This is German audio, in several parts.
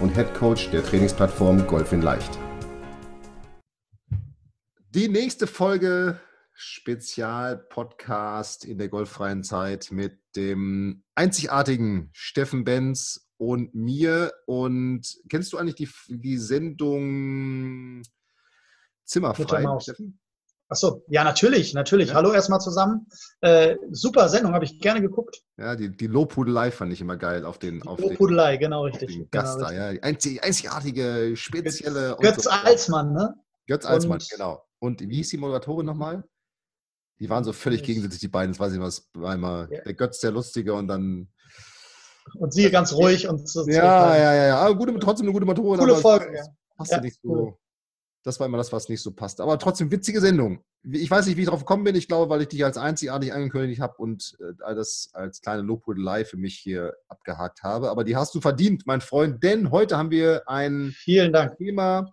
und Head Coach der Trainingsplattform Golf in Leicht. Die nächste Folge Spezial-Podcast in der golffreien Zeit mit dem einzigartigen Steffen Benz und mir. Und kennst du eigentlich die, die Sendung Zimmerfrei, Steffen? Achso, ja, natürlich, natürlich. Ja. Hallo erstmal zusammen. Äh, super Sendung, habe ich gerne geguckt. Ja, die, die Lobhudelei fand ich immer geil auf den. Die auf Lobhudelei, den, genau richtig. Den Gast genau, da, ja. Einzig, einzigartige, spezielle. Götz so. Alsmann, ne? Götz Alsmann, genau. Und wie hieß die Moderatorin nochmal? Die waren so völlig gegensätzlich, die beiden. Das weiß ich was. Einmal ja. der Götz, der Lustige und dann. Und sie ganz ruhig und so. Ja, ja, ja, ja. Aber gute, trotzdem eine gute Moderatorin. Coole Folge, ja. Passt ja, nicht so. Cool das war immer das, was nicht so passt. Aber trotzdem witzige Sendung. Ich weiß nicht, wie ich drauf gekommen bin. Ich glaube, weil ich dich als einzigartig angekündigt habe und all äh, das als kleine Lobhudelei für mich hier abgehakt habe. Aber die hast du verdient, mein Freund, denn heute haben wir ein. Thema,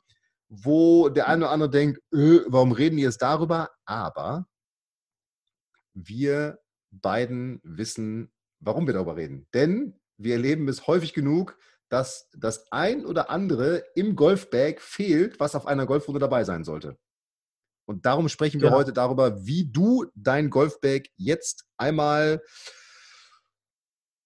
wo der eine oder andere denkt, öh, warum reden die jetzt darüber? Aber wir beiden wissen, warum wir darüber reden. Denn wir erleben es häufig genug, dass das ein oder andere im Golfbag fehlt, was auf einer Golfrunde dabei sein sollte. Und darum sprechen wir ja. heute darüber, wie du dein Golfbag jetzt einmal,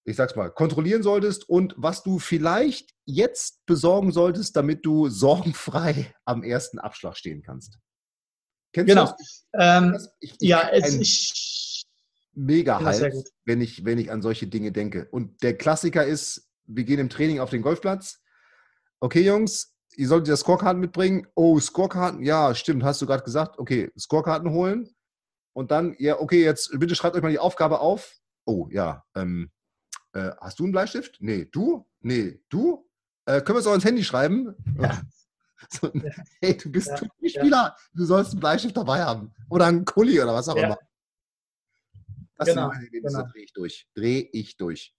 ich sag's mal, kontrollieren solltest und was du vielleicht jetzt besorgen solltest, damit du sorgenfrei am ersten Abschlag stehen kannst. Kennst genau. du das? Ähm, ich, ich, ja, es, ich mega halt, wenn ich, wenn ich an solche Dinge denke. Und der Klassiker ist, wir gehen im Training auf den Golfplatz. Okay, Jungs, ihr solltet ja Scorekarten mitbringen. Oh, Scorekarten, ja, stimmt, hast du gerade gesagt. Okay, Scorekarten holen. Und dann, ja, okay, jetzt bitte schreibt euch mal die Aufgabe auf. Oh, ja, ähm, äh, hast du einen Bleistift? Nee, du? Nee, du? Äh, können wir es auch ins Handy schreiben? Ja. So, hey, du bist ja, Spieler, du sollst einen Bleistift dabei haben. Oder einen Kuli oder was auch ja. immer. Das genau, sind meine Erlebnisse, genau. drehe ich durch. Drehe ich durch.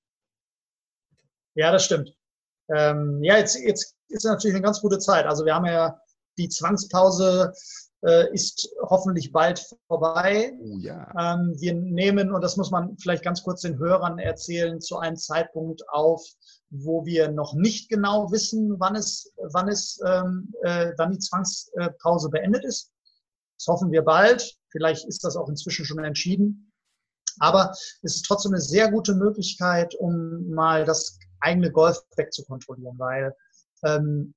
Ja, das stimmt. Ähm, ja, jetzt, jetzt ist natürlich eine ganz gute Zeit. Also wir haben ja die Zwangspause äh, ist hoffentlich bald vorbei. Oh, ja. ähm, wir nehmen, und das muss man vielleicht ganz kurz den Hörern erzählen, zu einem Zeitpunkt auf, wo wir noch nicht genau wissen, wann es, wann es, ähm, äh, wann die Zwangspause beendet ist. Das hoffen wir bald. Vielleicht ist das auch inzwischen schon entschieden. Aber es ist trotzdem eine sehr gute Möglichkeit, um mal das eigene Golf wegzukontrollieren, weil ähm,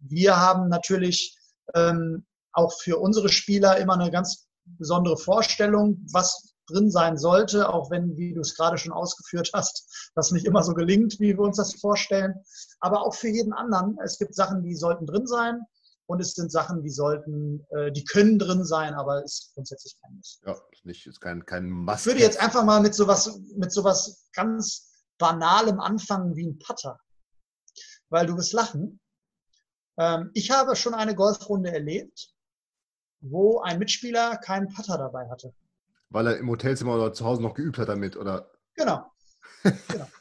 wir haben natürlich ähm, auch für unsere Spieler immer eine ganz besondere Vorstellung, was drin sein sollte, auch wenn, wie du es gerade schon ausgeführt hast, das nicht immer so gelingt, wie wir uns das vorstellen. Aber auch für jeden anderen. Es gibt Sachen, die sollten drin sein und es sind Sachen, die sollten, äh, die können drin sein, aber ist grundsätzlich kein Muss. Ja, nicht, ist kein, kein Must. Ich würde jetzt einfach mal mit sowas, mit sowas ganz banalem anfangen wie ein Putter. Weil du wirst lachen. Ähm, ich habe schon eine Golfrunde erlebt, wo ein Mitspieler keinen Putter dabei hatte. Weil er im Hotelzimmer oder zu Hause noch geübt hat damit, oder? Genau. genau.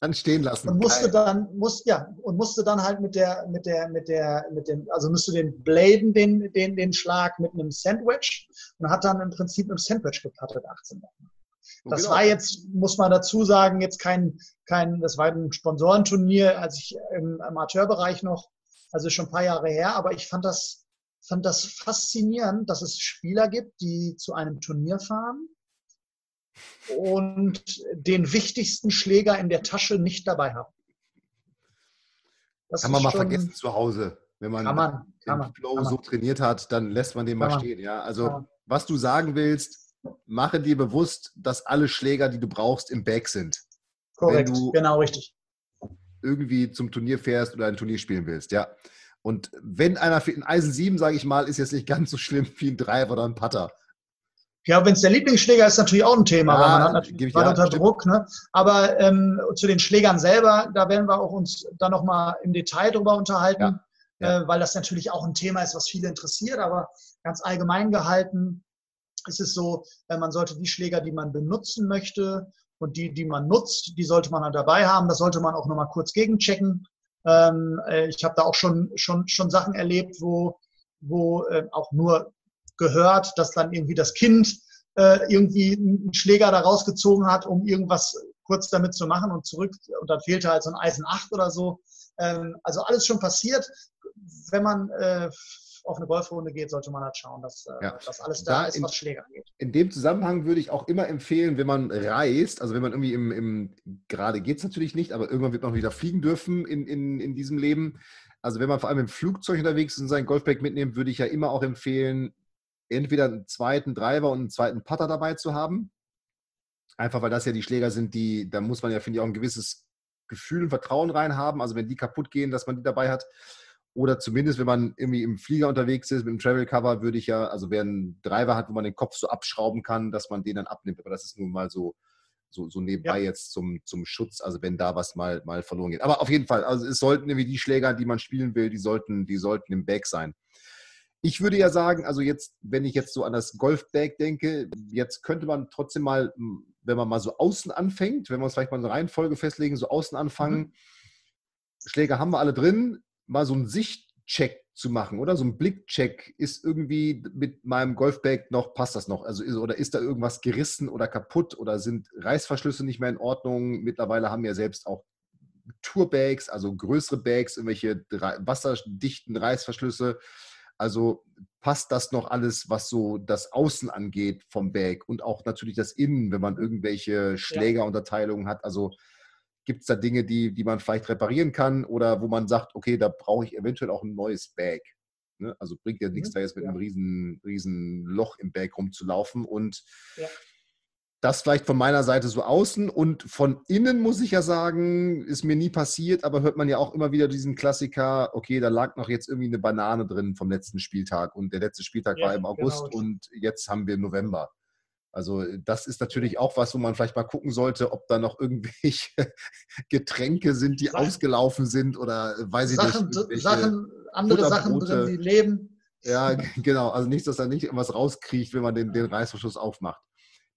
dann stehen lassen. Und musste dann, muss, ja, und musste dann halt mit der, mit der, mit der, mit dem, also musste den Bladen, den, den, den Schlag mit einem Sandwich und hat dann im Prinzip mit einem Sandwich gepattet, 18 Wochen. Das genau. war jetzt, muss man dazu sagen, jetzt kein, kein, das war ein Sponsorenturnier, als ich im Amateurbereich noch, also schon ein paar Jahre her, aber ich fand das, fand das faszinierend, dass es Spieler gibt, die zu einem Turnier fahren und den wichtigsten Schläger in der Tasche nicht dabei haben. Das kann man mal vergessen zu Hause. Wenn man, kann man, kann den Flow so trainiert hat, dann lässt man den mal man. stehen. Ja? Also, was du sagen willst, mache dir bewusst, dass alle Schläger, die du brauchst, im Bag sind. Korrekt, genau richtig. Irgendwie zum Turnier fährst oder ein Turnier spielen willst, ja. Und wenn einer für ein Eisen 7, sage ich mal, ist jetzt nicht ganz so schlimm wie ein Driver oder ein Putter. Ja, wenn es der Lieblingsschläger ist, natürlich auch ein Thema, ja, weil man hat natürlich ja, unter stimmt. Druck. Ne? Aber ähm, zu den Schlägern selber, da werden wir auch uns dann nochmal im Detail drüber unterhalten, ja. Äh, weil das natürlich auch ein Thema ist, was viele interessiert. Aber ganz allgemein gehalten ist es so, äh, man sollte die Schläger, die man benutzen möchte und die, die man nutzt, die sollte man dann dabei haben. Das sollte man auch nochmal kurz gegenchecken. Ähm, äh, ich habe da auch schon, schon, schon Sachen erlebt, wo, wo äh, auch nur gehört, dass dann irgendwie das Kind äh, irgendwie einen Schläger da rausgezogen hat, um irgendwas kurz damit zu machen und zurück und dann fehlte halt so ein Eisen 8 oder so. Ähm, also alles schon passiert. Wenn man auf eine Golfrunde geht, sollte man halt schauen, dass, äh, ja. dass alles da, da ist, was Schläger angeht. In dem Zusammenhang würde ich auch immer empfehlen, wenn man reist, also wenn man irgendwie im, im gerade geht es natürlich nicht, aber irgendwann wird man wieder fliegen dürfen in, in, in diesem Leben. Also wenn man vor allem im Flugzeug unterwegs ist und sein Golfbag mitnimmt, würde ich ja immer auch empfehlen, entweder einen zweiten Driver und einen zweiten Putter dabei zu haben. Einfach weil das ja die Schläger sind, die, da muss man ja, finde ich, auch ein gewisses Gefühl und Vertrauen rein haben. Also wenn die kaputt gehen, dass man die dabei hat. Oder zumindest, wenn man irgendwie im Flieger unterwegs ist, mit dem Travel Cover, würde ich ja, also wer einen Driver hat, wo man den Kopf so abschrauben kann, dass man den dann abnimmt. Aber das ist nun mal so, so, so nebenbei ja. jetzt zum, zum Schutz, also wenn da was mal, mal verloren geht. Aber auf jeden Fall, also es sollten irgendwie die Schläger, die man spielen will, die sollten, die sollten im Bag sein. Ich würde ja sagen, also jetzt, wenn ich jetzt so an das Golfbag denke, jetzt könnte man trotzdem mal, wenn man mal so außen anfängt, wenn wir uns vielleicht mal eine Reihenfolge festlegen, so außen anfangen, mhm. Schläger haben wir alle drin, mal so einen Sichtcheck zu machen, oder? So ein Blickcheck ist irgendwie mit meinem Golfbag noch, passt das noch? Also ist, oder ist da irgendwas gerissen oder kaputt oder sind Reißverschlüsse nicht mehr in Ordnung? Mittlerweile haben wir selbst auch Tourbags, also größere Bags, irgendwelche wasserdichten Reißverschlüsse. Also passt das noch alles, was so das Außen angeht vom Bag und auch natürlich das Innen, wenn man irgendwelche Schlägerunterteilungen hat. Also Gibt es da Dinge, die, die man vielleicht reparieren kann oder wo man sagt, okay, da brauche ich eventuell auch ein neues Bag? Ne? Also bringt ja nichts, mhm, da jetzt mit ja. einem riesen, riesen Loch im Bag rumzulaufen. Und ja. das vielleicht von meiner Seite so außen und von innen muss ich ja sagen, ist mir nie passiert, aber hört man ja auch immer wieder diesen Klassiker, okay, da lag noch jetzt irgendwie eine Banane drin vom letzten Spieltag und der letzte Spieltag ja, war im August genau. und jetzt haben wir November. Also äh, das ist natürlich auch was, wo man vielleicht mal gucken sollte, ob da noch irgendwelche Getränke sind, die Sachen, ausgelaufen sind oder äh, weiß ich Sachen, nicht. Sachen, andere Sachen drin, die leben. Ja, genau. Also nicht, dass da nicht irgendwas rauskriecht, wenn man den, den Reißverschluss aufmacht.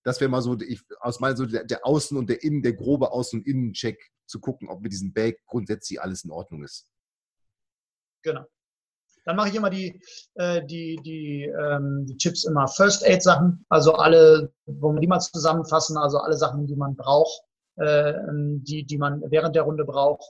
Das wäre mal so, ich, aus meiner so der, der Außen- und der Innen, der grobe Außen- und Innencheck zu gucken, ob mit diesem Bag grundsätzlich alles in Ordnung ist. Genau. Dann mache ich immer die, äh, die, die, ähm, die Tipps immer First Aid Sachen, also alle, wo wir die mal zusammenfassen, also alle Sachen, die man braucht, äh, die, die man während der Runde braucht.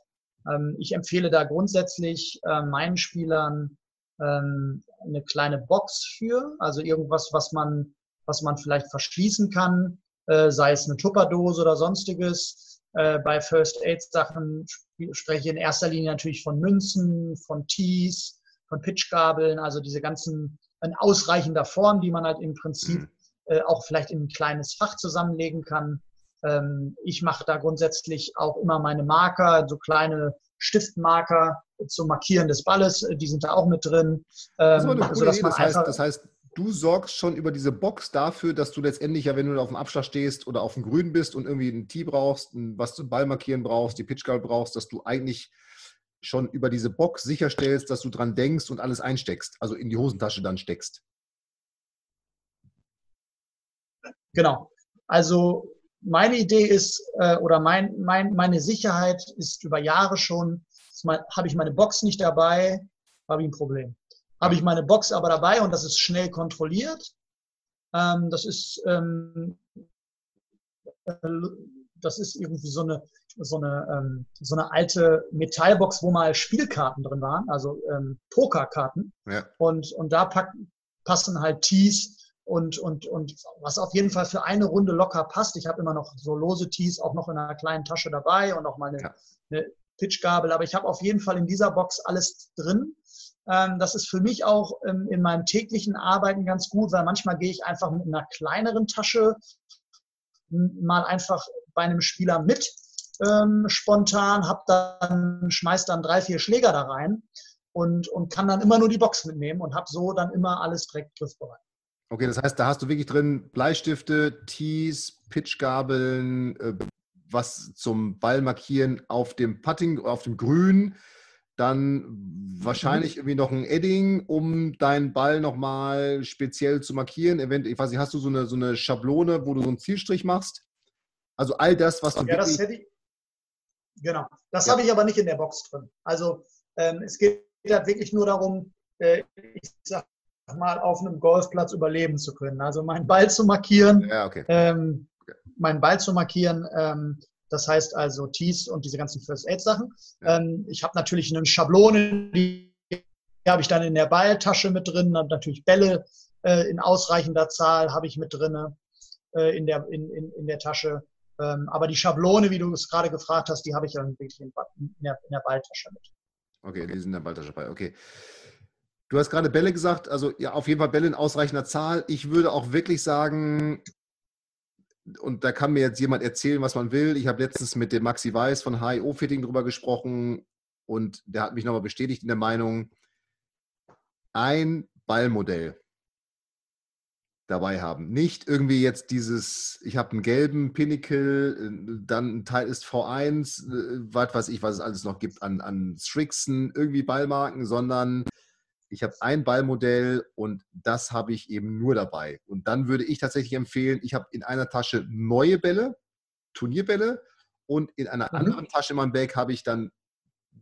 Ähm, ich empfehle da grundsätzlich äh, meinen Spielern ähm, eine kleine Box für, also irgendwas, was man, was man vielleicht verschließen kann, äh, sei es eine Tupperdose oder sonstiges. Äh, bei First Aid Sachen spreche ich in erster Linie natürlich von Münzen, von Tees, von Pitchgabeln, also diese ganzen in ausreichender Form, die man halt im Prinzip mhm. äh, auch vielleicht in ein kleines Fach zusammenlegen kann. Ähm, ich mache da grundsätzlich auch immer meine Marker, so kleine Stiftmarker zum Markieren des Balles, die sind da auch mit drin. Ähm, das, also, das, heißt, das heißt, du sorgst schon über diese Box dafür, dass du letztendlich ja, wenn du auf dem Abschlag stehst oder auf dem Grün bist und irgendwie ein Tee brauchst, was zum Ball markieren brauchst, die Pitchgabel brauchst, dass du eigentlich schon über diese Box sicherstellst, dass du dran denkst und alles einsteckst, also in die Hosentasche dann steckst. Genau. Also meine Idee ist, äh, oder mein, mein, meine Sicherheit ist über Jahre schon, habe ich meine Box nicht dabei, habe ich ein Problem. Habe ich meine Box aber dabei und das ist schnell kontrolliert. Ähm, das ist ähm, äh, das ist irgendwie so eine, so eine, ähm, so eine alte Metallbox, wo mal Spielkarten drin waren, also ähm, Pokerkarten. Ja. Und, und da packen, passen halt Tees und, und, und was auf jeden Fall für eine Runde locker passt. Ich habe immer noch so lose Tees auch noch in einer kleinen Tasche dabei und auch mal eine, ja. eine Pitchgabel. Aber ich habe auf jeden Fall in dieser Box alles drin. Ähm, das ist für mich auch ähm, in meinem täglichen Arbeiten ganz gut, weil manchmal gehe ich einfach mit einer kleineren Tasche mal einfach bei einem Spieler mit ähm, spontan, hab dann, schmeiß dann drei, vier Schläger da rein und, und kann dann immer nur die Box mitnehmen und habe so dann immer alles direkt griffbereit. Okay, das heißt, da hast du wirklich drin Bleistifte, Tees, Pitchgabeln, äh, was zum Ball markieren auf dem Putting, auf dem Grün, dann wahrscheinlich irgendwie noch ein Edding, um deinen Ball nochmal speziell zu markieren. Eventuell, ich weiß nicht, hast du so eine, so eine Schablone, wo du so einen Zielstrich machst? Also all das, was du. Ja, das hätte ich. Genau. Das ja. habe ich aber nicht in der Box drin. Also ähm, es geht halt wirklich nur darum, äh, ich sag mal, auf einem Golfplatz überleben zu können. Also meinen Ball zu markieren. Ja, okay. Ähm, meinen Ball zu markieren. Ähm, das heißt also Tees und diese ganzen First Aid Sachen. Ähm, ich habe natürlich eine Schablone, die habe ich dann in der Balltasche mit drin. Dann natürlich Bälle äh, in ausreichender Zahl habe ich mit drin äh, in, der, in, in, in der Tasche. Ähm, aber die Schablone, wie du es gerade gefragt hast, die habe ich dann wirklich in, der, in der Balltasche mit. Okay, die sind in der Balltasche bei. Okay. Du hast gerade Bälle gesagt, also ja, auf jeden Fall Bälle in ausreichender Zahl. Ich würde auch wirklich sagen, und da kann mir jetzt jemand erzählen, was man will. Ich habe letztens mit dem Maxi Weiß von HIO Fitting drüber gesprochen und der hat mich nochmal bestätigt in der Meinung, ein Ballmodell dabei haben. Nicht irgendwie jetzt dieses, ich habe einen gelben Pinnacle, dann ein Teil ist V1, äh, was weiß ich, was es alles noch gibt an, an Strixen, irgendwie Ballmarken, sondern ich habe ein Ballmodell und das habe ich eben nur dabei. Und dann würde ich tatsächlich empfehlen, ich habe in einer Tasche neue Bälle, Turnierbälle und in einer mhm. anderen Tasche in meinem Bag habe ich dann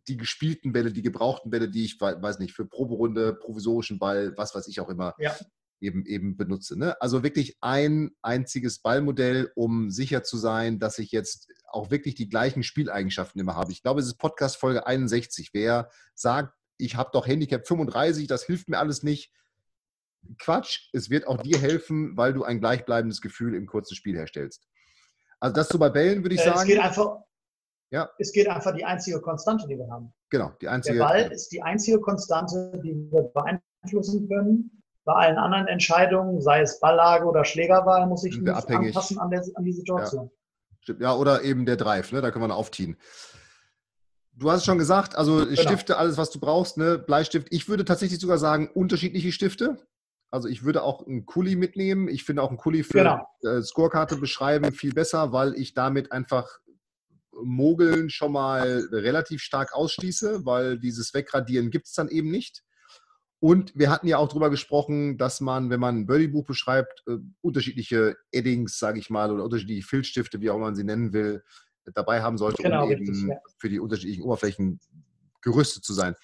die gespielten Bälle, die gebrauchten Bälle, die ich, weiß nicht, für Proberunde, provisorischen Ball, was weiß ich auch immer, ja. Eben, eben benutze. Ne? Also wirklich ein einziges Ballmodell, um sicher zu sein, dass ich jetzt auch wirklich die gleichen Spieleigenschaften immer habe. Ich glaube, es ist Podcast Folge 61. Wer sagt, ich habe doch Handicap 35, das hilft mir alles nicht. Quatsch, es wird auch dir helfen, weil du ein gleichbleibendes Gefühl im kurzen Spiel herstellst. Also das so bei Bällen würde ich sagen. Es geht einfach, ja. es geht einfach die einzige Konstante, die wir haben. Genau, die einzige. Der Ball ist die einzige Konstante, die wir beeinflussen können. Bei allen anderen Entscheidungen, sei es Balllage oder Schlägerwahl, muss ich mich anpassen an, der, an die Situation. Ja. Ja, oder eben der Drive, ne? da können wir noch aufziehen. Du hast es schon gesagt, also genau. Stifte, alles, was du brauchst, ne? Bleistift. Ich würde tatsächlich sogar sagen, unterschiedliche Stifte. Also ich würde auch einen Kuli mitnehmen. Ich finde auch einen Kuli für genau. äh, Scorekarte beschreiben viel besser, weil ich damit einfach Mogeln schon mal relativ stark ausschließe, weil dieses Wegradieren gibt es dann eben nicht. Und wir hatten ja auch darüber gesprochen, dass man, wenn man ein Birdie-Buch beschreibt, äh, unterschiedliche Eddings, sage ich mal, oder unterschiedliche Filzstifte, wie auch man sie nennen will, dabei haben sollte, genau, um richtig, eben ja. für die unterschiedlichen Oberflächen gerüstet zu sein.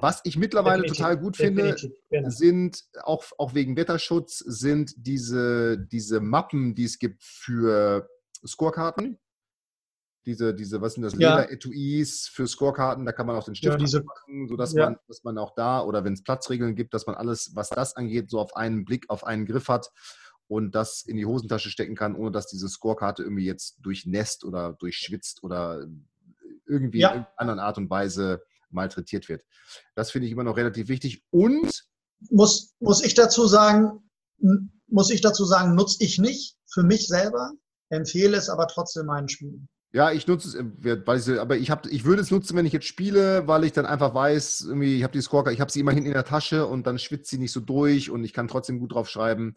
Was ich mittlerweile Definitiv. total gut finde, genau. sind auch, auch wegen Wetterschutz, sind diese, diese Mappen, die es gibt für Scorekarten. Diese, diese, was sind das, ja. Leder-Etuis für Scorekarten, da kann man auch den Stift ja, diese, machen, sodass ja. man, dass man auch da oder wenn es Platzregeln gibt, dass man alles, was das angeht, so auf einen Blick, auf einen Griff hat und das in die Hosentasche stecken kann, ohne dass diese Scorekarte irgendwie jetzt durchnässt oder durchschwitzt oder irgendwie ja. in irgendeiner anderen Art und Weise malträtiert wird. Das finde ich immer noch relativ wichtig. Und muss, muss ich dazu sagen, muss ich dazu sagen, nutze ich nicht für mich selber, empfehle es aber trotzdem meinen Spielen. Ja, ich nutze es, äh, weil ich, aber ich, hab, ich würde es nutzen, wenn ich jetzt spiele, weil ich dann einfach weiß, irgendwie, ich habe die Scorecard, ich habe sie immer hinten in der Tasche und dann schwitzt sie nicht so durch und ich kann trotzdem gut drauf schreiben.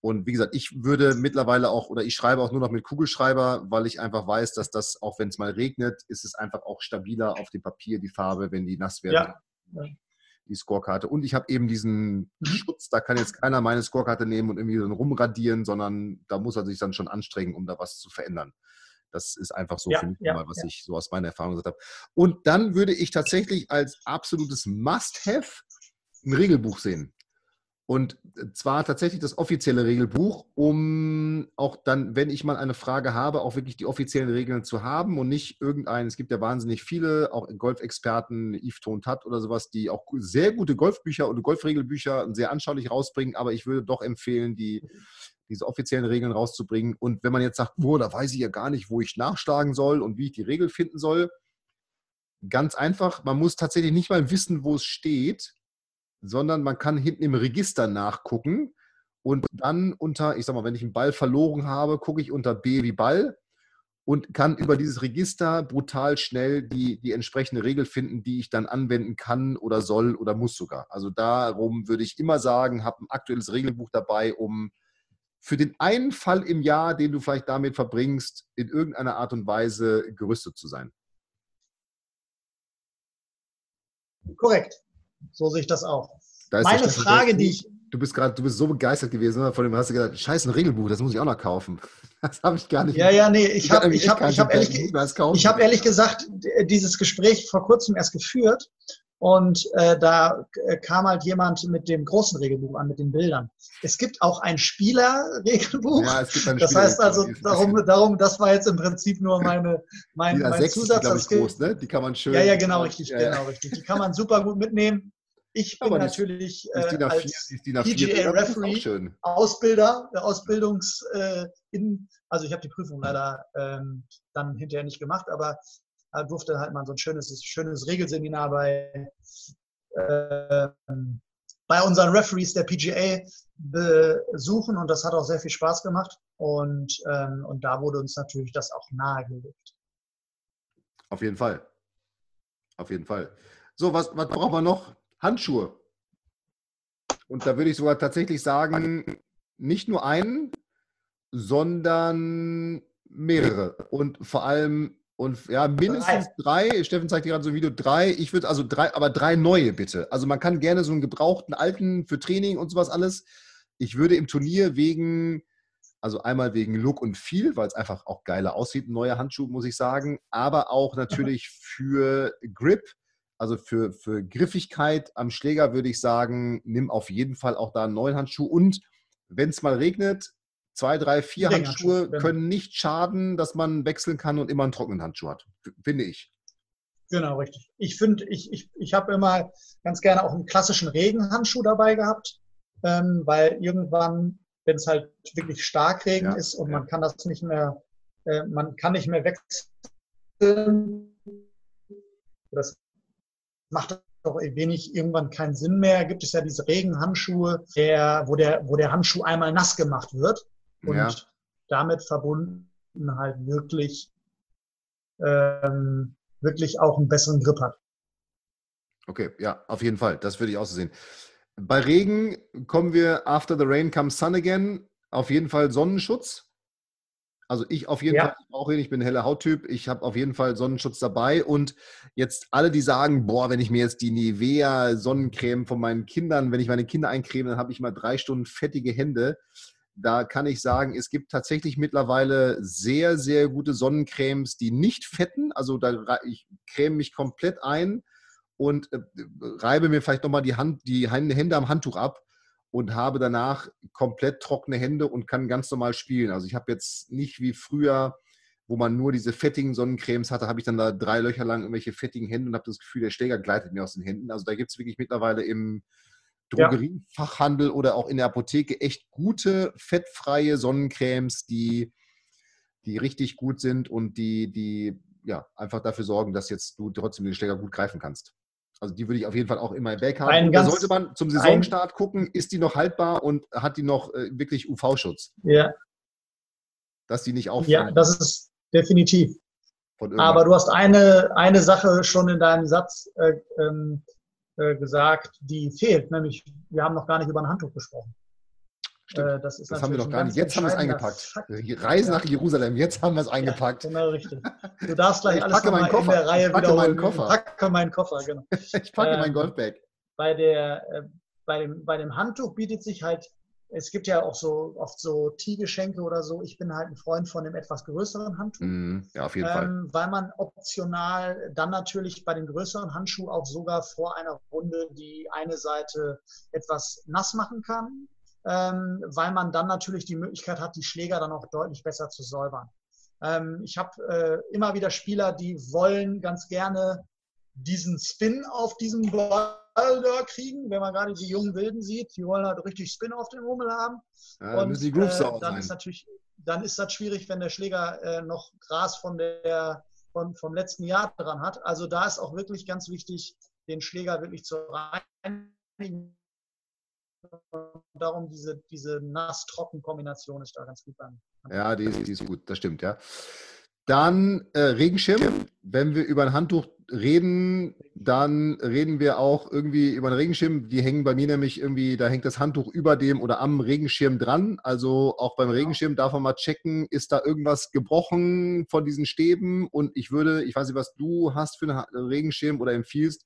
Und wie gesagt, ich würde mittlerweile auch, oder ich schreibe auch nur noch mit Kugelschreiber, weil ich einfach weiß, dass das, auch wenn es mal regnet, ist es einfach auch stabiler auf dem Papier, die Farbe, wenn die nass werden. Ja. Die Scorekarte. Und ich habe eben diesen mhm. Schutz, da kann jetzt keiner meine Scorekarte nehmen und irgendwie dann rumradieren, sondern da muss er sich dann schon anstrengen, um da was zu verändern. Das ist einfach so, ja, für ja, mal, was ja. ich so aus meiner Erfahrung gesagt habe. Und dann würde ich tatsächlich als absolutes Must-Have ein Regelbuch sehen. Und zwar tatsächlich das offizielle Regelbuch, um auch dann, wenn ich mal eine Frage habe, auch wirklich die offiziellen Regeln zu haben und nicht irgendeinen, es gibt ja wahnsinnig viele, auch Golfexperten, Yves Tontat oder sowas, die auch sehr gute Golfbücher und Golfregelbücher sehr anschaulich rausbringen, aber ich würde doch empfehlen, die, diese offiziellen Regeln rauszubringen. Und wenn man jetzt sagt, wo, da weiß ich ja gar nicht, wo ich nachschlagen soll und wie ich die Regel finden soll, ganz einfach, man muss tatsächlich nicht mal wissen, wo es steht, sondern man kann hinten im Register nachgucken und dann unter, ich sag mal, wenn ich einen Ball verloren habe, gucke ich unter B wie Ball und kann über dieses Register brutal schnell die, die entsprechende Regel finden, die ich dann anwenden kann oder soll oder muss sogar. Also darum würde ich immer sagen, habe ein aktuelles Regelbuch dabei, um für den einen Fall im Jahr, den du vielleicht damit verbringst, in irgendeiner Art und Weise gerüstet zu sein. Korrekt. So sehe ich das auch. Da Meine Frage, die ich. Du bist gerade, du bist so begeistert gewesen, von dem hast du gesagt, scheiße, ein Regelbuch, das muss ich auch noch kaufen. Das habe ich gar nicht. Ja, ja, nee, ich habe ich hab, ich hab ehrlich, ich hab ehrlich gesagt dieses Gespräch vor kurzem erst geführt und äh, da äh, kam halt jemand mit dem großen Regelbuch an, mit den Bildern. Es gibt auch ein Spielerregelbuch. Ja, es gibt ein Das heißt also, darum, darum, das war jetzt im Prinzip nur meine, mein, mein Zusatz. Ist, ich, groß, ne? Die kann man schön. Ja, ja, genau, richtig, ja, genau, richtig. Die kann man super gut mitnehmen. Ich bin natürlich äh, als PGA Referee Ausbilder, äh, Ausbildungs, äh, in, also ich habe die Prüfung leider ähm, dann hinterher nicht gemacht, aber äh, durfte halt mal so ein schönes, schönes Regelseminar bei, äh, bei unseren Referees der PGA besuchen und das hat auch sehr viel Spaß gemacht und, ähm, und da wurde uns natürlich das auch nahegelegt. Auf jeden Fall. Auf jeden Fall. So, was, was brauchen wir noch? Handschuhe. Und da würde ich sogar tatsächlich sagen, nicht nur einen, sondern mehrere. Und vor allem, und ja, mindestens drei. drei. Steffen zeigt dir gerade so ein Video, drei. Ich würde also drei, aber drei neue bitte. Also man kann gerne so einen gebrauchten alten für Training und sowas alles. Ich würde im Turnier wegen, also einmal wegen Look und Feel, weil es einfach auch geiler aussieht, ein neuer Handschuh, muss ich sagen, aber auch natürlich für Grip also für, für Griffigkeit am Schläger würde ich sagen, nimm auf jeden Fall auch da einen neuen Handschuh. Und wenn es mal regnet, zwei, drei, vier Handschuhe genau. können nicht schaden, dass man wechseln kann und immer einen trockenen Handschuh hat, finde ich. Genau, richtig. Ich finde, ich, ich, ich habe immer ganz gerne auch einen klassischen Regenhandschuh dabei gehabt, ähm, weil irgendwann, wenn es halt wirklich stark Regen ja, ist und ja. man kann das nicht mehr, äh, man kann nicht mehr wechseln, das macht doch wenig irgendwann keinen Sinn mehr. Gibt es ja diese Regenhandschuhe, der, wo, der, wo der Handschuh einmal nass gemacht wird und ja. damit verbunden halt wirklich, ähm, wirklich auch einen besseren Grip hat. Okay, ja, auf jeden Fall. Das würde ich auch so sehen. Bei Regen kommen wir after the rain comes sun again. Auf jeden Fall Sonnenschutz. Also ich auf jeden ja. Fall auch ich bin ein heller Hauttyp. Ich habe auf jeden Fall Sonnenschutz dabei. Und jetzt alle, die sagen, boah, wenn ich mir jetzt die Nivea Sonnencreme von meinen Kindern, wenn ich meine Kinder eincreme, dann habe ich mal drei Stunden fettige Hände. Da kann ich sagen, es gibt tatsächlich mittlerweile sehr, sehr gute Sonnencremes, die nicht fetten. Also da, ich creme mich komplett ein und äh, reibe mir vielleicht nochmal die, Hand, die Hände am Handtuch ab und habe danach komplett trockene Hände und kann ganz normal spielen. Also ich habe jetzt nicht wie früher, wo man nur diese fettigen Sonnencremes hatte, habe ich dann da drei Löcher lang irgendwelche fettigen Hände und habe das Gefühl, der Schläger gleitet mir aus den Händen. Also da gibt es wirklich mittlerweile im Drogeriefachhandel oder auch in der Apotheke echt gute, fettfreie Sonnencremes, die, die richtig gut sind und die, die ja, einfach dafür sorgen, dass jetzt du trotzdem den Schläger gut greifen kannst. Also die würde ich auf jeden Fall auch immer im Back haben. Da sollte man zum Saisonstart gucken, ist die noch haltbar und hat die noch äh, wirklich UV-Schutz? Ja. Dass die nicht auffallen. Ja, das ist definitiv. Aber du hast eine, eine Sache schon in deinem Satz äh, ähm, äh, gesagt, die fehlt, nämlich wir haben noch gar nicht über ein Handtuch gesprochen. Äh, das, das haben wir noch gar nicht. Jetzt haben wir es eingepackt. Reise nach Jerusalem, jetzt haben wir es eingepackt. Ja, genau, richtig. Du darfst gleich ich alles packe meinen Koffer. in der Reihe ich packe meinen Koffer. Ich packe meinen Koffer, genau. ich packe ähm, mein Golfbag. Bei, der, äh, bei, dem, bei dem Handtuch bietet sich halt, es gibt ja auch so oft so Tee-Geschenke oder so. Ich bin halt ein Freund von dem etwas größeren Handtuch. Mm, ja, auf jeden ähm, Fall. Weil man optional dann natürlich bei dem größeren Handschuh auch sogar vor einer Runde die eine Seite etwas nass machen kann ähm, weil man dann natürlich die Möglichkeit hat, die Schläger dann auch deutlich besser zu säubern. Ähm, ich habe äh, immer wieder Spieler, die wollen ganz gerne diesen Spin auf diesem Ball da kriegen, wenn man gerade die jungen Wilden sieht, die wollen halt richtig Spin auf dem Hummel haben. Ja, und die Grooves äh, dann ist natürlich, dann ist das schwierig, wenn der Schläger äh, noch Gras von der von, vom letzten Jahr dran hat. Also da ist auch wirklich ganz wichtig, den Schläger wirklich zu reinigen darum, diese, diese Nass-Trocken-Kombination ist da ganz gut an. Ja, die ist, die ist gut, das stimmt, ja. Dann äh, Regenschirm. Wenn wir über ein Handtuch reden, dann reden wir auch irgendwie über einen Regenschirm. Die hängen bei mir nämlich irgendwie, da hängt das Handtuch über dem oder am Regenschirm dran. Also auch beim Regenschirm darf man mal checken, ist da irgendwas gebrochen von diesen Stäben? Und ich würde, ich weiß nicht, was du hast für einen Regenschirm oder empfiehlst.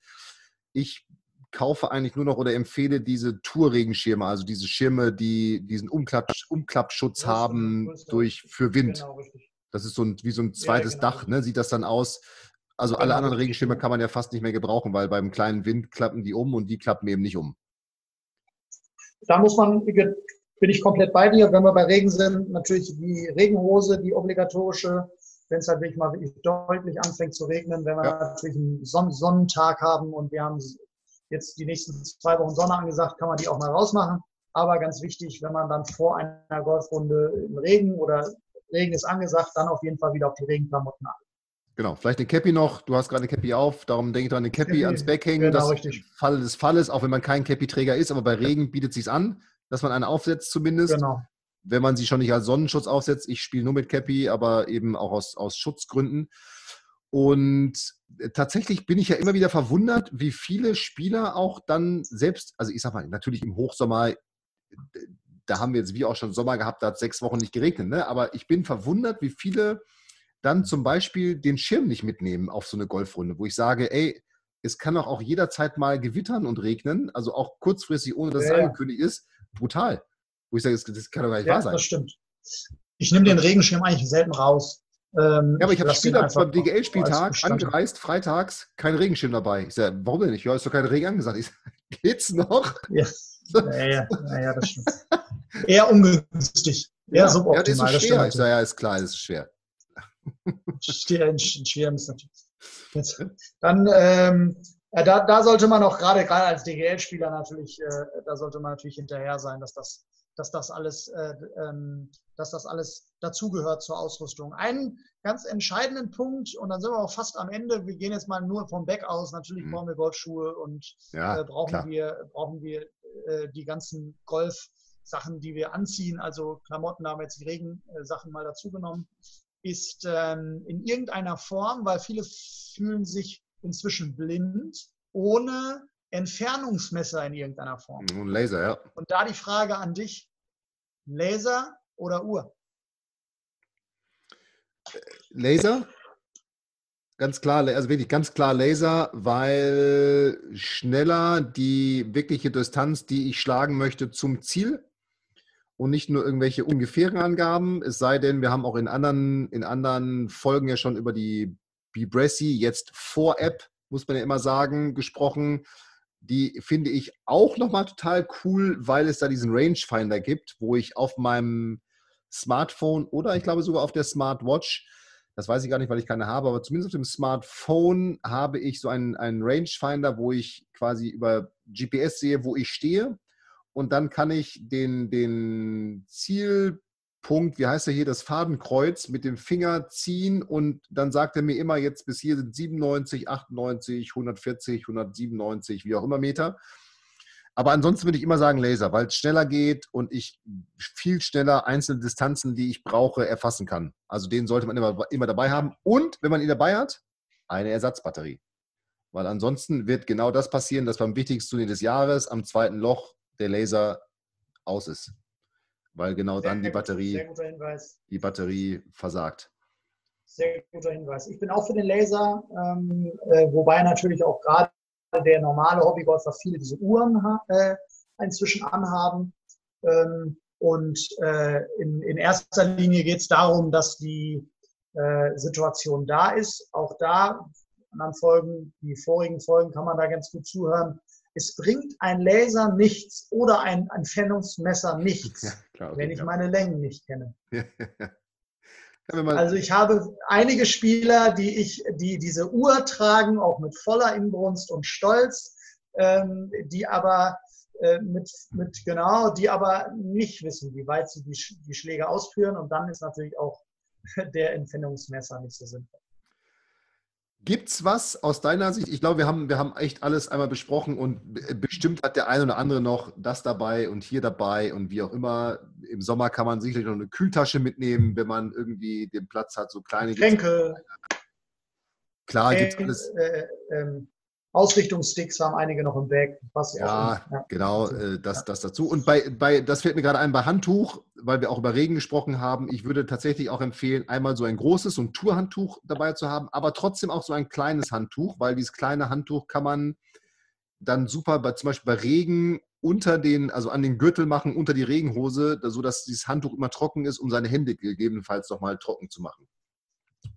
Ich kaufe eigentlich nur noch oder empfehle diese Tour-Regenschirme, also diese Schirme, die diesen Umklapp, Umklappschutz haben durch, für Wind. Genau, das ist so ein, wie so ein zweites ja, genau. Dach, ne? sieht das dann aus. Also alle genau. anderen Regenschirme kann man ja fast nicht mehr gebrauchen, weil beim kleinen Wind klappen die um und die klappen eben nicht um. Da muss man, bin ich komplett bei dir. Wenn wir bei Regen sind, natürlich die Regenhose, die obligatorische. Wenn es halt wirklich mal wirklich deutlich anfängt zu regnen, wenn wir ja. natürlich einen Son Sonnentag haben und wir haben jetzt die nächsten zwei Wochen Sonne angesagt, kann man die auch mal rausmachen. Aber ganz wichtig, wenn man dann vor einer Golfrunde im Regen oder Regen ist angesagt, dann auf jeden Fall wieder auf die Regenklamotten achten. Genau, vielleicht eine Cappy noch. Du hast gerade eine Cappy auf, darum denke ich dran, eine Cappy, Cappy ans Back hängen. Genau, das richtig. Fall des Falles, auch wenn man kein Cappy-Träger ist, aber bei Regen bietet es sich an, dass man eine aufsetzt zumindest. Genau. Wenn man sie schon nicht als Sonnenschutz aufsetzt. Ich spiele nur mit Cappy, aber eben auch aus, aus Schutzgründen. Und äh, tatsächlich bin ich ja immer wieder verwundert, wie viele Spieler auch dann selbst, also ich sag mal, natürlich im Hochsommer, äh, da haben wir jetzt wie auch schon Sommer gehabt, da hat sechs Wochen nicht geregnet, ne? aber ich bin verwundert, wie viele dann zum Beispiel den Schirm nicht mitnehmen auf so eine Golfrunde, wo ich sage, ey, es kann doch auch jederzeit mal gewittern und regnen, also auch kurzfristig, ohne dass es ja, angekündigt ist, brutal. Wo ich sage, das, das kann doch gar nicht ja, wahr sein. Das stimmt. Ich nehme den Regenschirm eigentlich selten raus. Ähm, ja, aber ich habe Spieler beim DGL-Spieltag angereist, freitags, kein Regenschirm dabei. Ich sage, warum denn nicht? Ja, ist doch kein Regen angesagt. Ich sage, geht's noch? Ja, ja, ja, ja, ja das stimmt. Eher ungünstig. Eher ja, suboptimal. Ja, das ist schwer. Ich sage, ja, ist klar, das ist schwer. Schwer, schwer ist natürlich. Dann, ähm, äh, da, da sollte man auch gerade, gerade als DGL-Spieler natürlich, äh, da sollte man natürlich hinterher sein, dass das, dass das alles, äh, ähm, dass das alles dazugehört zur Ausrüstung. Einen ganz entscheidenden Punkt, und dann sind wir auch fast am Ende, wir gehen jetzt mal nur vom Back aus, natürlich mhm. brauchen wir Golfschuhe und ja, äh, brauchen, wir, brauchen wir äh, die ganzen Golf-Sachen, die wir anziehen, also Klamotten, da haben wir jetzt die Regensachen mal dazugenommen ist ähm, in irgendeiner Form, weil viele fühlen sich inzwischen blind, ohne Entfernungsmesser in irgendeiner Form. Und Laser, ja. Und da die Frage an dich, Laser oder Uhr? Laser? Ganz klar, also wirklich ganz klar Laser, weil schneller die wirkliche Distanz, die ich schlagen möchte, zum Ziel und nicht nur irgendwelche ungefähren Angaben. Es sei denn, wir haben auch in anderen, in anderen Folgen ja schon über die Bibressi, jetzt Vor-App, muss man ja immer sagen, gesprochen. Die finde ich auch nochmal total cool, weil es da diesen Rangefinder gibt, wo ich auf meinem Smartphone oder ich glaube sogar auf der Smartwatch, das weiß ich gar nicht, weil ich keine habe, aber zumindest auf dem Smartphone habe ich so einen, einen Rangefinder, wo ich quasi über GPS sehe, wo ich stehe und dann kann ich den, den Zielpunkt, wie heißt er hier, das Fadenkreuz mit dem Finger ziehen und dann sagt er mir immer, jetzt bis hier sind 97, 98, 140, 197, wie auch immer Meter. Aber ansonsten würde ich immer sagen Laser, weil es schneller geht und ich viel schneller einzelne Distanzen, die ich brauche, erfassen kann. Also den sollte man immer, immer dabei haben. Und wenn man ihn dabei hat, eine Ersatzbatterie. Weil ansonsten wird genau das passieren, dass beim wichtigsten Turnier des Jahres am zweiten Loch der Laser aus ist. Weil genau sehr, dann die Batterie, die Batterie versagt. Sehr guter Hinweis. Ich bin auch für den Laser, ähm, äh, wobei natürlich auch gerade der normale Hobbygolfer viele diese Uhren äh, inzwischen anhaben. Ähm, und äh, in, in, erster Linie geht es darum, dass die äh, Situation da ist. Auch da, anderen Folgen, die vorigen Folgen kann man da ganz gut zuhören, es bringt ein Laser nichts oder ein Entfernungsmesser nichts, ja, klar, wenn ich ja. meine Längen nicht kenne. also ich habe einige Spieler, die ich, die diese Uhr tragen, auch mit voller Inbrunst und Stolz, ähm, die aber äh, mit, mit genau, die aber nicht wissen, wie weit sie die, die Schläge ausführen und dann ist natürlich auch der Entfernungsmesser nicht so sinnvoll. Gibt's was aus deiner Sicht? Ich glaube, wir haben, wir haben echt alles einmal besprochen und bestimmt hat der eine oder andere noch das dabei und hier dabei und wie auch immer. Im Sommer kann man sicherlich noch eine Kühltasche mitnehmen, wenn man irgendwie den Platz hat, so kleine Getränke. Klar, gibt es alles. Äh, ähm, Ausrichtungssticks haben einige noch im Bag. Ja, ja, genau, äh, das, das dazu. Und bei, bei, das fällt mir gerade ein, bei Handtuch, weil wir auch über Regen gesprochen haben, ich würde tatsächlich auch empfehlen, einmal so ein großes, so ein Tourhandtuch dabei zu haben, aber trotzdem auch so ein kleines Handtuch, weil dieses kleine Handtuch kann man dann super bei, zum Beispiel bei Regen unter den, also an den Gürtel machen, unter die Regenhose, sodass dieses Handtuch immer trocken ist, um seine Hände gegebenenfalls nochmal trocken zu machen.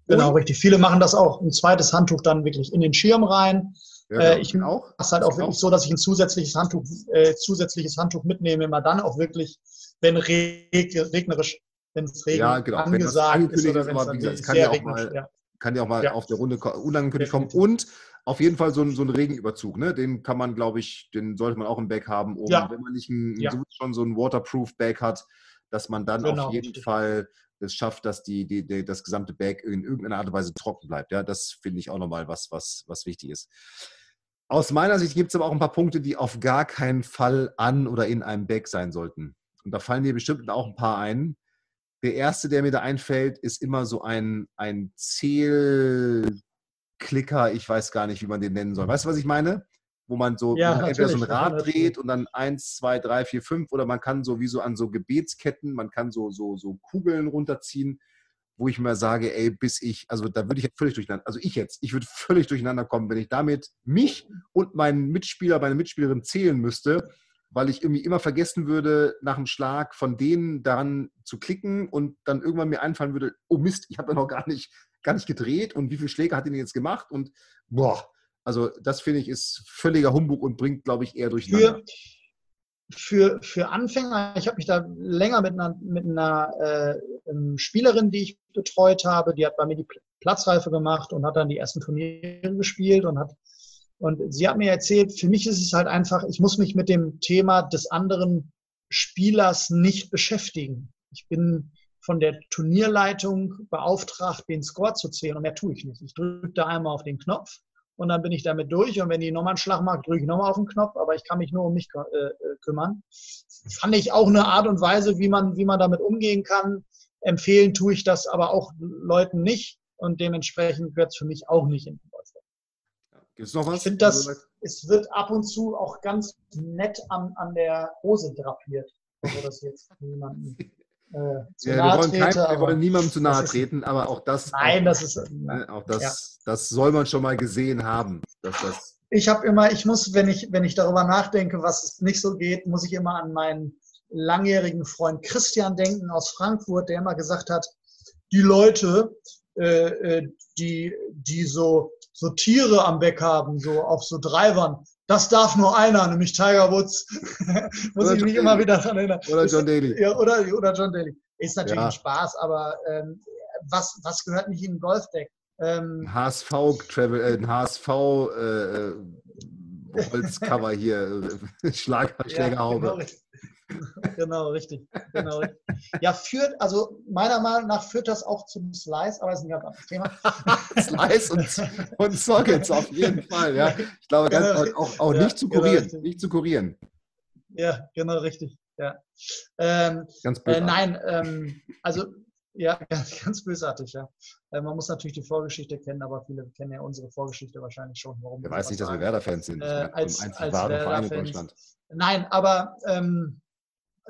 Genau, richtig. Viele machen das auch. Ein zweites Handtuch dann wirklich in den Schirm rein. Ja, äh, ich mache es halt auch wirklich auch. so, dass ich ein zusätzliches Handtuch, äh, zusätzliches Handtuch mitnehme, immer dann auch wirklich, wenn reg regnerisch, wenn es Regen ja, genau. angesagt ist oder wenn es gesagt, kann ja auch mal, ja. kann ja auch mal ja. auf der Runde unangekündigt kommen. Und auf jeden Fall so ein, so ein Regenüberzug, ne? Den kann man, glaube ich, den sollte man auch im Bag haben, um, wenn man nicht ein, schon so ein Waterproof Bag hat, dass man dann genau, auf jeden. Fall es schafft, dass die, die, die, das gesamte Bag in irgendeiner Art und Weise trocken bleibt. Ja, das finde ich auch nochmal was, was, was wichtig ist. Aus meiner Sicht gibt es aber auch ein paar Punkte, die auf gar keinen Fall an oder in einem Bag sein sollten. Und da fallen mir bestimmt auch ein paar ein. Der erste, der mir da einfällt, ist immer so ein, ein Zählklicker. Ich weiß gar nicht, wie man den nennen soll. Weißt du, was ich meine? Wo man so ja, entweder so ein Rad dreht und dann eins, zwei, drei, vier, fünf oder man kann so wie so an so Gebetsketten, man kann so, so, so Kugeln runterziehen, wo ich mir sage, ey, bis ich, also da würde ich völlig durcheinander, also ich jetzt, ich würde völlig durcheinander kommen, wenn ich damit mich und meinen Mitspieler, meine Mitspielerin zählen müsste, weil ich irgendwie immer vergessen würde, nach dem Schlag von denen daran zu klicken und dann irgendwann mir einfallen würde, oh Mist, ich habe ja noch gar nicht, gar nicht gedreht und wie viele Schläge hat denn jetzt gemacht und boah, also das finde ich ist völliger Humbug und bringt, glaube ich, eher durcheinander. Für, für, für Anfänger, ich habe mich da länger mit einer, mit einer äh, ähm, Spielerin, die ich betreut habe, die hat bei mir die Platzreife gemacht und hat dann die ersten Turniere gespielt und hat und sie hat mir erzählt, für mich ist es halt einfach, ich muss mich mit dem Thema des anderen Spielers nicht beschäftigen. Ich bin von der Turnierleitung beauftragt, den Score zu zählen und mehr tue ich nicht. Ich drücke da einmal auf den Knopf und dann bin ich damit durch. Und wenn die nochmal einen Schlag macht, drücke ich nochmal auf den Knopf, aber ich kann mich nur um mich äh, äh, kümmern. Fand ich auch eine Art und Weise, wie man, wie man damit umgehen kann. Empfehlen tue ich das aber auch Leuten nicht und dementsprechend gehört es für mich auch nicht in den Golfball. Gibt es noch was? Ich finde, das, es wird ab und zu auch ganz nett an, an der Hose drapiert. Also das jetzt niemanden äh, ja, wir, wollen kein, wir wollen niemandem zu nahe treten, aber auch das, nein, auch, das ist, ne, auch das, ja. das soll man schon mal gesehen haben. Dass das ich habe immer, ich muss, wenn ich, wenn ich darüber nachdenke, was nicht so geht, muss ich immer an meinen langjährigen Freund Christian denken aus Frankfurt, der immer gesagt hat, die Leute, äh, äh die, die so, so Tiere am Beck haben, so auf so Treibern, das darf nur einer, nämlich Tiger Woods. Muss oder ich mich John immer wieder daran erinnern. Oder John Daly. Ja, oder, oder John Daly. Ist natürlich ja. ein Spaß, aber ähm, was, was gehört nicht in ein Golfdeck? Ähm, HSV Travel, äh, HSV äh, äh, Holzcover hier, äh, Schlag, Schlägerhaube. Ja, genau, genau, richtig. Genau, richtig. Ja, führt, also meiner Meinung nach führt das auch zum Slice, aber das ist ein ganz anderes Thema. Slice und, und Sockets auf jeden Fall, ja. Ich glaube, ganz, genau, auch, auch ja, nicht zu genau, kurieren. Genau, nicht zu kurieren. Ja, genau, richtig. Ja. Ähm, ganz bösartig. Äh, nein, ähm, also ja, ganz, ganz bösartig, ja. Äh, man muss natürlich die Vorgeschichte kennen, aber viele kennen ja unsere Vorgeschichte wahrscheinlich schon. Warum Wer weiß nicht, dass wir Werder-Fans sind. Äh, als, als Werder-Fans. Nein, aber ähm, äh,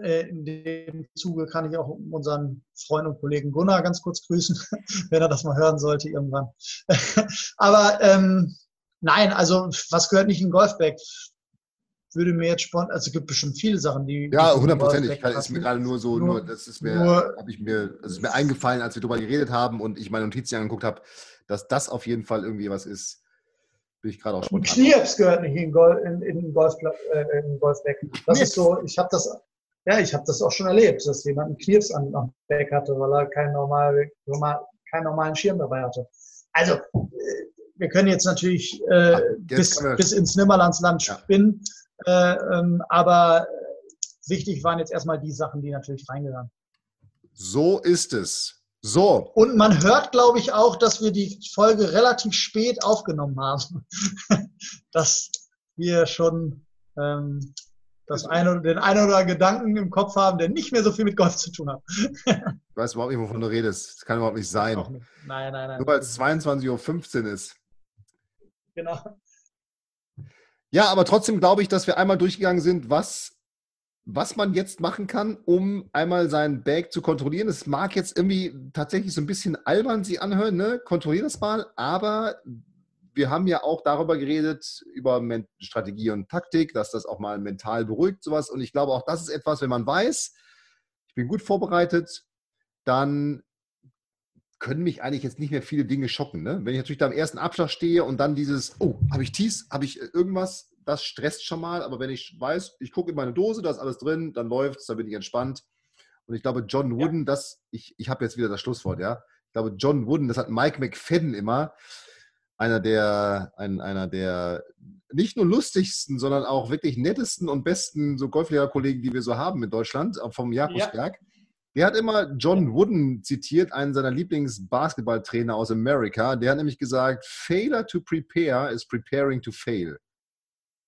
in dem Zuge kann ich auch unseren Freund und Kollegen Gunnar ganz kurz grüßen, wenn er das mal hören sollte irgendwann. Aber ähm, nein, also was gehört nicht in Golfback? Würde mir jetzt spontan, also es gibt bestimmt viele Sachen, die. Ja, hundertprozentig. Ist mir gerade nur so, nur, nur das ist mir, habe ich mir, das ist mir eingefallen, als wir darüber geredet haben und ich meine Notizen angeguckt habe, dass das auf jeden Fall irgendwie was ist. Bin ich gerade auch spontan. Knirps gehört nicht in, Golf, in, in, Golf, äh, in Golfback. Das ist so, ich habe das ja, ich habe das auch schon erlebt, dass jemand einen Knirps an, am Back hatte, weil er keinen, normal, normal, keinen normalen Schirm dabei hatte. Also, äh, wir können jetzt natürlich äh, jetzt bis, bis ins Nimmerlandsland ja. spinnen, äh, ähm, aber wichtig waren jetzt erstmal die Sachen, die natürlich reingegangen So ist es. So. Und man hört, glaube ich, auch, dass wir die Folge relativ spät aufgenommen haben. dass wir schon ähm, das eine, den einen oder anderen Gedanken im Kopf haben, der nicht mehr so viel mit Golf zu tun hat. ich weiß überhaupt nicht, wovon du redest. Das kann überhaupt nicht sein. Nicht. Nein, nein, nein. Nur weil es 22.15 Uhr ist. Genau. Ja, aber trotzdem glaube ich, dass wir einmal durchgegangen sind, was was man jetzt machen kann, um einmal seinen Bag zu kontrollieren. Es mag jetzt irgendwie tatsächlich so ein bisschen albern sie anhören, ne? Kontrollier das mal, aber wir haben ja auch darüber geredet, über Strategie und Taktik, dass das auch mal mental beruhigt, sowas. Und ich glaube, auch das ist etwas, wenn man weiß, ich bin gut vorbereitet, dann können mich eigentlich jetzt nicht mehr viele Dinge schocken. Ne? Wenn ich natürlich da am ersten Abschlag stehe und dann dieses, oh, habe ich Tees, habe ich irgendwas, das stresst schon mal. Aber wenn ich weiß, ich gucke in meine Dose, da ist alles drin, dann läuft es, dann bin ich entspannt. Und ich glaube, John Wooden, ja. das, ich, ich habe jetzt wieder das Schlusswort, ja. Ich glaube, John Wooden, das hat Mike McFadden immer, einer der, ein, einer der nicht nur lustigsten, sondern auch wirklich nettesten und besten so Golflehrerkollegen, die wir so haben in Deutschland, vom Jakobsberg. Ja. Der hat immer John Wooden zitiert, einen seiner Lieblings-Basketballtrainer aus Amerika. Der hat nämlich gesagt, Failure to prepare is preparing to fail.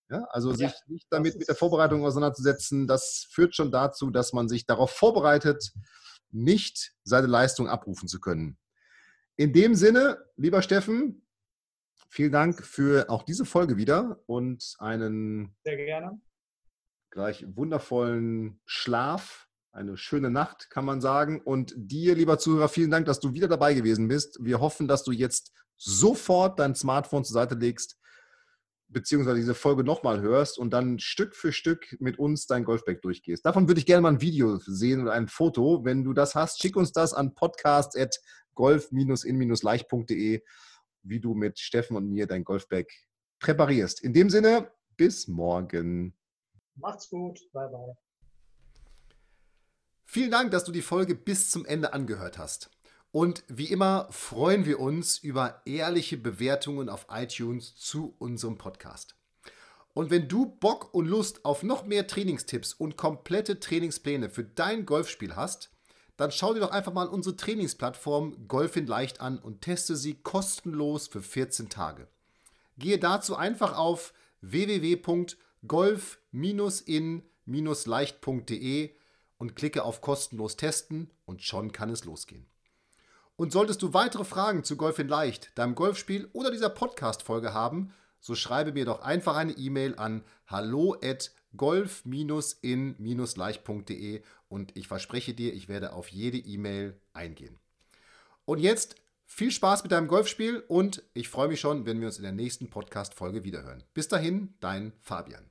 Ja, also sich nicht damit mit der Vorbereitung auseinanderzusetzen, das führt schon dazu, dass man sich darauf vorbereitet, nicht seine Leistung abrufen zu können. In dem Sinne, lieber Steffen, vielen Dank für auch diese Folge wieder und einen Sehr gerne. gleich wundervollen Schlaf, eine schöne Nacht, kann man sagen. Und dir, lieber Zuhörer, vielen Dank, dass du wieder dabei gewesen bist. Wir hoffen, dass du jetzt sofort dein Smartphone zur Seite legst beziehungsweise diese Folge nochmal hörst und dann Stück für Stück mit uns dein Golfback durchgehst. Davon würde ich gerne mal ein Video sehen oder ein Foto. Wenn du das hast, schick uns das an podcast.golf-in-leicht.de, wie du mit Steffen und mir dein Golfback präparierst. In dem Sinne, bis morgen. Macht's gut. Bye, bye. Vielen Dank, dass du die Folge bis zum Ende angehört hast. Und wie immer freuen wir uns über ehrliche Bewertungen auf iTunes zu unserem Podcast. Und wenn du Bock und Lust auf noch mehr Trainingstipps und komplette Trainingspläne für dein Golfspiel hast, dann schau dir doch einfach mal unsere Trainingsplattform Golf in Leicht an und teste sie kostenlos für 14 Tage. Gehe dazu einfach auf www.golf-in-leicht.de und klicke auf kostenlos testen und schon kann es losgehen. Und solltest du weitere Fragen zu Golf in Leicht, deinem Golfspiel oder dieser Podcast-Folge haben, so schreibe mir doch einfach eine E-Mail an hallo at golf-in-leicht.de und ich verspreche dir, ich werde auf jede E-Mail eingehen. Und jetzt viel Spaß mit deinem Golfspiel und ich freue mich schon, wenn wir uns in der nächsten Podcast-Folge wiederhören. Bis dahin, dein Fabian.